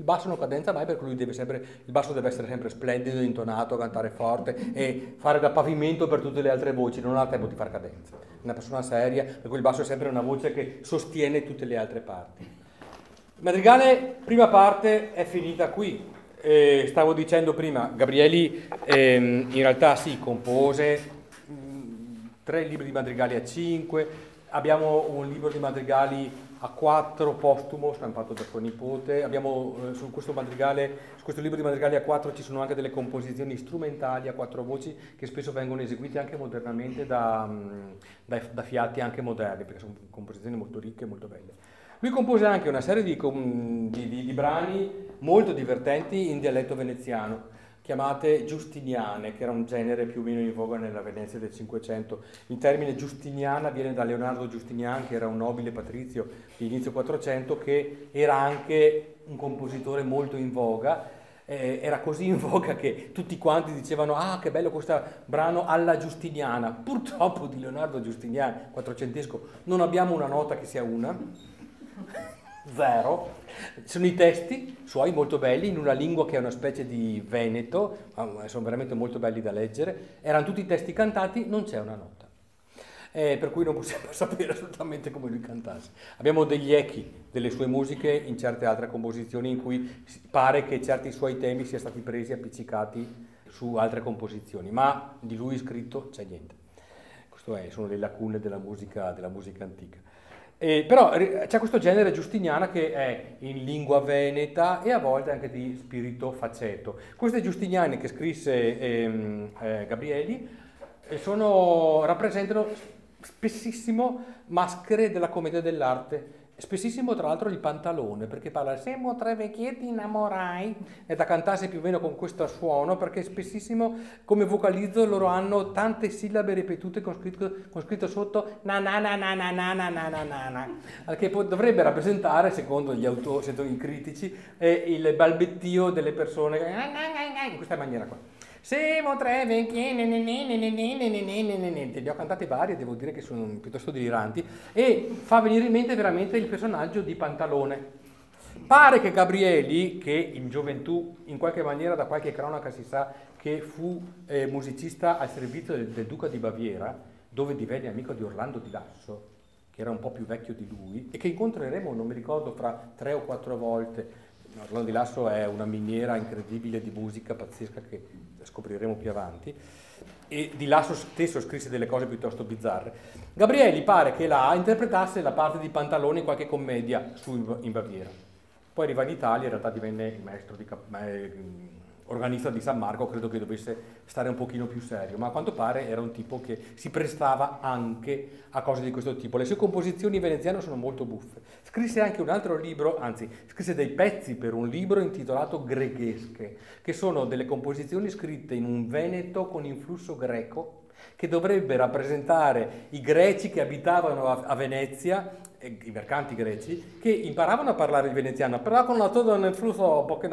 Il basso non cadenza mai perché lui deve sempre, il basso deve essere sempre splendido, intonato, cantare forte e fare da pavimento per tutte le altre voci, non ha tempo di fare cadenza. Una persona seria, per cui il basso è sempre una voce che sostiene tutte le altre parti. Madrigale, prima parte, è finita qui. Eh, stavo dicendo prima, Gabrieli ehm, in realtà sì, compose mh, mm, tre libri di madrigali a cinque, abbiamo un libro di madrigali a quattro postumo stampato da suo nipote. Abbiamo eh, su, questo su questo libro di madrigali a quattro ci sono anche delle composizioni strumentali a quattro voci che spesso vengono eseguite anche modernamente da, mm, da, da fiati anche moderni, perché sono composizioni molto ricche e molto belle. Lui compose anche una serie di, di, di, di brani molto divertenti in dialetto veneziano chiamate giustiniane, che era un genere più o meno in voga nella Venezia del Cinquecento. Il termine giustiniana viene da Leonardo Giustinian, che era un nobile patrizio di inizio 400, che era anche un compositore molto in voga. Eh, era così in voga che tutti quanti dicevano ah che bello questo brano alla giustiniana. Purtroppo di Leonardo Giustinian, quattrocentesco, non abbiamo una nota che sia una. Zero. Sono i testi suoi molto belli in una lingua che è una specie di veneto, sono veramente molto belli da leggere, erano tutti testi cantati, non c'è una nota. Eh, per cui non possiamo sapere assolutamente come lui cantasse. Abbiamo degli echi delle sue musiche in certe altre composizioni in cui pare che certi suoi temi siano stati presi e appiccicati su altre composizioni, ma di lui scritto c'è niente. Queste sono le lacune della musica, della musica antica. Eh, però c'è questo genere giustiniana che è in lingua veneta e a volte anche di spirito faceto. Queste giustiniane che scrisse ehm, eh, Gabrieli eh, sono, rappresentano spessissimo maschere della commedia dell'arte Spessissimo tra l'altro il pantalone, perché parla siamo tre vecchietti innamorai, è da cantarsi più o meno con questo suono, perché spessissimo come vocalizzo loro hanno tante sillabe ripetute con scritto, con scritto sotto na na na na na na na na na na na, che dovrebbe rappresentare, secondo gli autori, secondo i critici, eh, il balbettio delle persone in questa maniera qua. Siamo tre vecchie, li ho cantate varie, devo dire che sono piuttosto deliranti, e fa venire in mente veramente il personaggio di Pantalone. Pare che Gabrieli, che in gioventù, in qualche maniera, da qualche cronaca si sa che fu eh, musicista al servizio del, del, Duca di Baviera, dove divenne amico di Orlando di Lasso, che era un po' più vecchio di lui, e che incontreremo, non mi ricordo, fra tre o quattro volte. Orlando di Lasso è una miniera incredibile di musica pazzesca che scopriremo più avanti, e di Lasso stesso scrisse delle cose piuttosto bizzarre. Gabrielli pare che là interpretasse la parte di Pantalone in qualche commedia su, in Baviera. Poi arriva in Italia, in realtà divenne il maestro di cap- organista di San Marco, credo che dovesse stare un pochino più serio, ma a quanto pare era un tipo che si prestava anche a cose di questo tipo. Le sue composizioni veneziane sono molto buffe. Scrisse anche un altro libro, anzi, scrisse dei pezzi per un libro intitolato Greghesche, che sono delle composizioni scritte in un veneto con influsso greco che dovrebbe rappresentare i greci che abitavano a, Venezia, i mercanti greci, che imparavano a parlare il veneziano, però con todo un influsso un in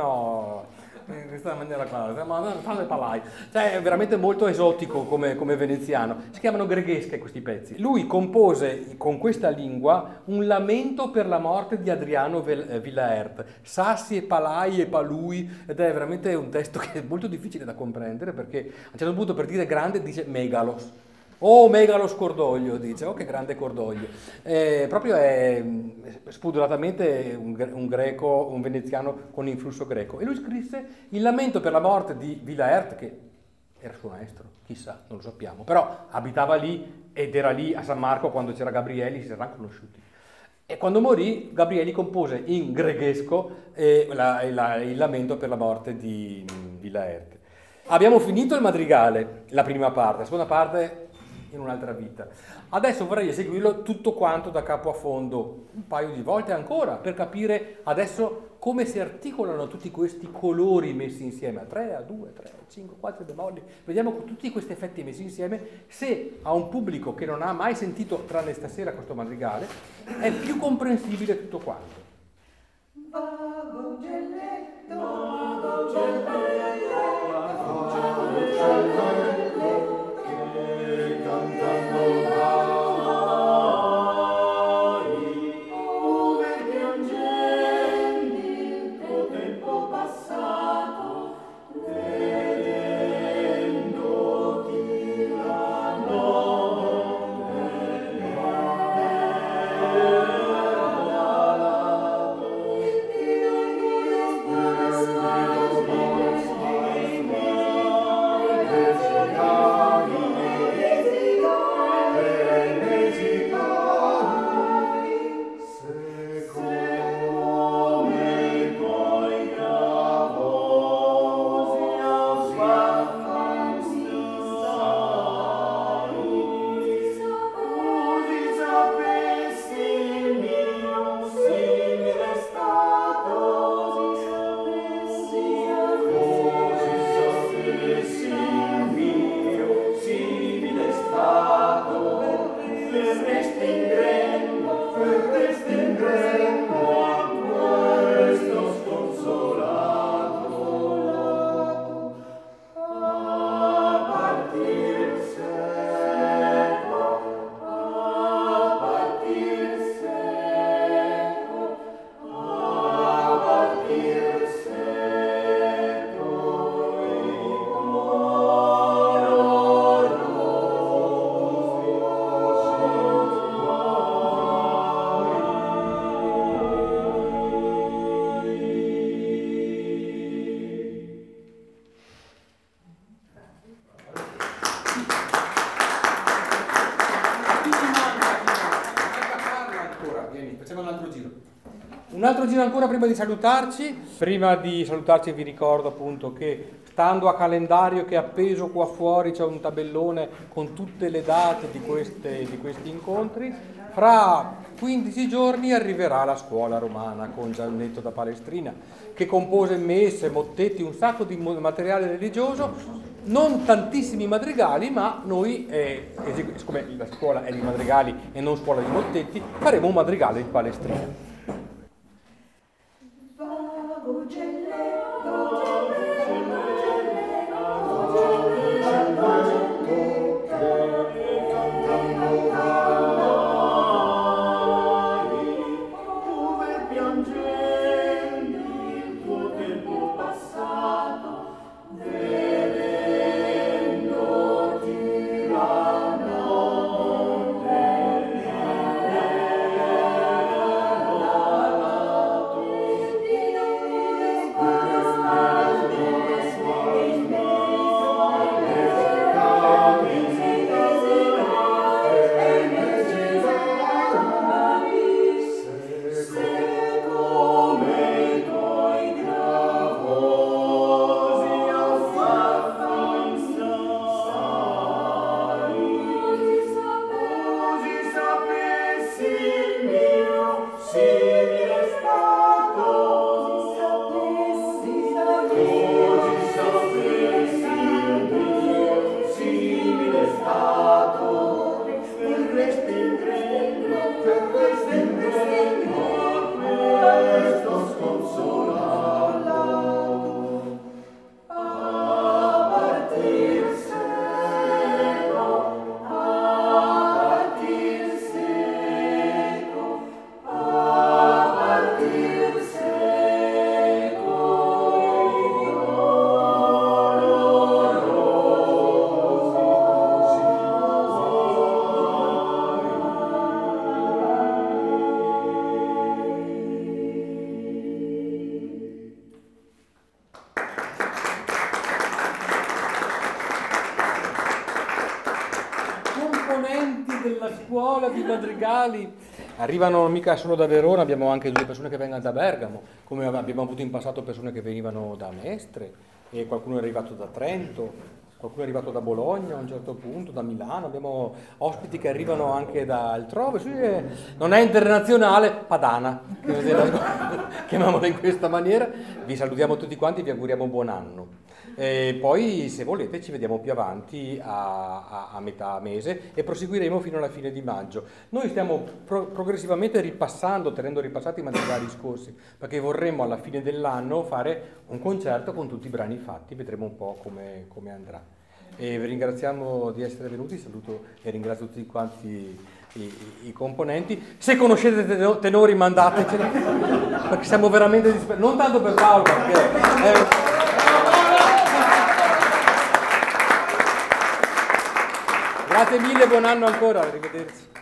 questa maniera qua, ma i palai. Cioè è veramente molto esotico come, come, veneziano. Si chiamano greghesche questi pezzi. Lui compose con questa lingua un lamento per la morte di Adriano eh, Villaert, sassi e palai e palui, ed è veramente un testo che è molto difficile da comprendere perché a un certo punto per dire grande dice megalos Oh, megalo scordoglio, dice, oh che grande cordoglio. Eh, proprio è spudoratamente un, un, greco, un veneziano con influsso greco. E lui scrisse il lamento per la morte di Villaert, che era suo maestro, chissà, non lo sappiamo, però abitava lì ed era lì a San Marco quando c'era Gabrieli, si erano conosciuti. E quando morì, Gabrieli compose in greghesco eh, la, la, il lamento per la morte di Villaert. Abbiamo finito il madrigale, la prima parte, la seconda parte in un'altra vita. Adesso vorrei eseguirlo tutto quanto da capo a fondo, un paio di volte ancora, per capire adesso come si articolano tutti questi colori messi insieme, a 3, a 2, a 3, a 5, 4 bemolli. Vediamo tutti questi effetti messi insieme se a un pubblico che non ha mai sentito, tranne stasera, questo madrigale, è più comprensibile tutto quanto. Vago gelletto, altro giro ancora prima di salutarci. Prima di salutarci vi ricordo appunto che stando a calendario che è appeso qua fuori c'è un tabellone con tutte le date di, queste, di questi incontri. Fra 15 giorni arriverà la scuola romana con Giannetto da Palestrina che compose messe, mottetti, un sacco di materiale religioso, non tantissimi madrigali, ma noi, eh, siccome la scuola è di madrigali e non scuola di mottetti, faremo un madrigale di Palestrina. Arrivano mica solo da Verona, abbiamo anche due persone che vengono da Bergamo, come abbiamo avuto in passato persone che venivano da Mestre, e qualcuno è arrivato da Trento, qualcuno è arrivato da Bologna a un certo punto, da Milano, abbiamo ospiti che arrivano anche da altrove, non è internazionale, padana, chiamiamola in questa maniera, vi salutiamo tutti quanti e vi auguriamo buon anno. E poi se volete ci vediamo più avanti a, a, a, metà mese e proseguiremo fino alla fine di maggio. Noi stiamo pro- progressivamente ripassando, tenendo ripassati i materiali scorsi, perché vorremmo alla fine dell'anno fare un concerto con tutti i brani fatti, vedremo un po' come, come andrà. E vi ringraziamo di essere venuti, saluto e ringrazio tutti quanti i, i, componenti. Se conoscete tenori mandateceli, perché siamo veramente disperati, non tanto per Paolo, perché... Eh, Grazie mille, buon anno ancora, arrivederci.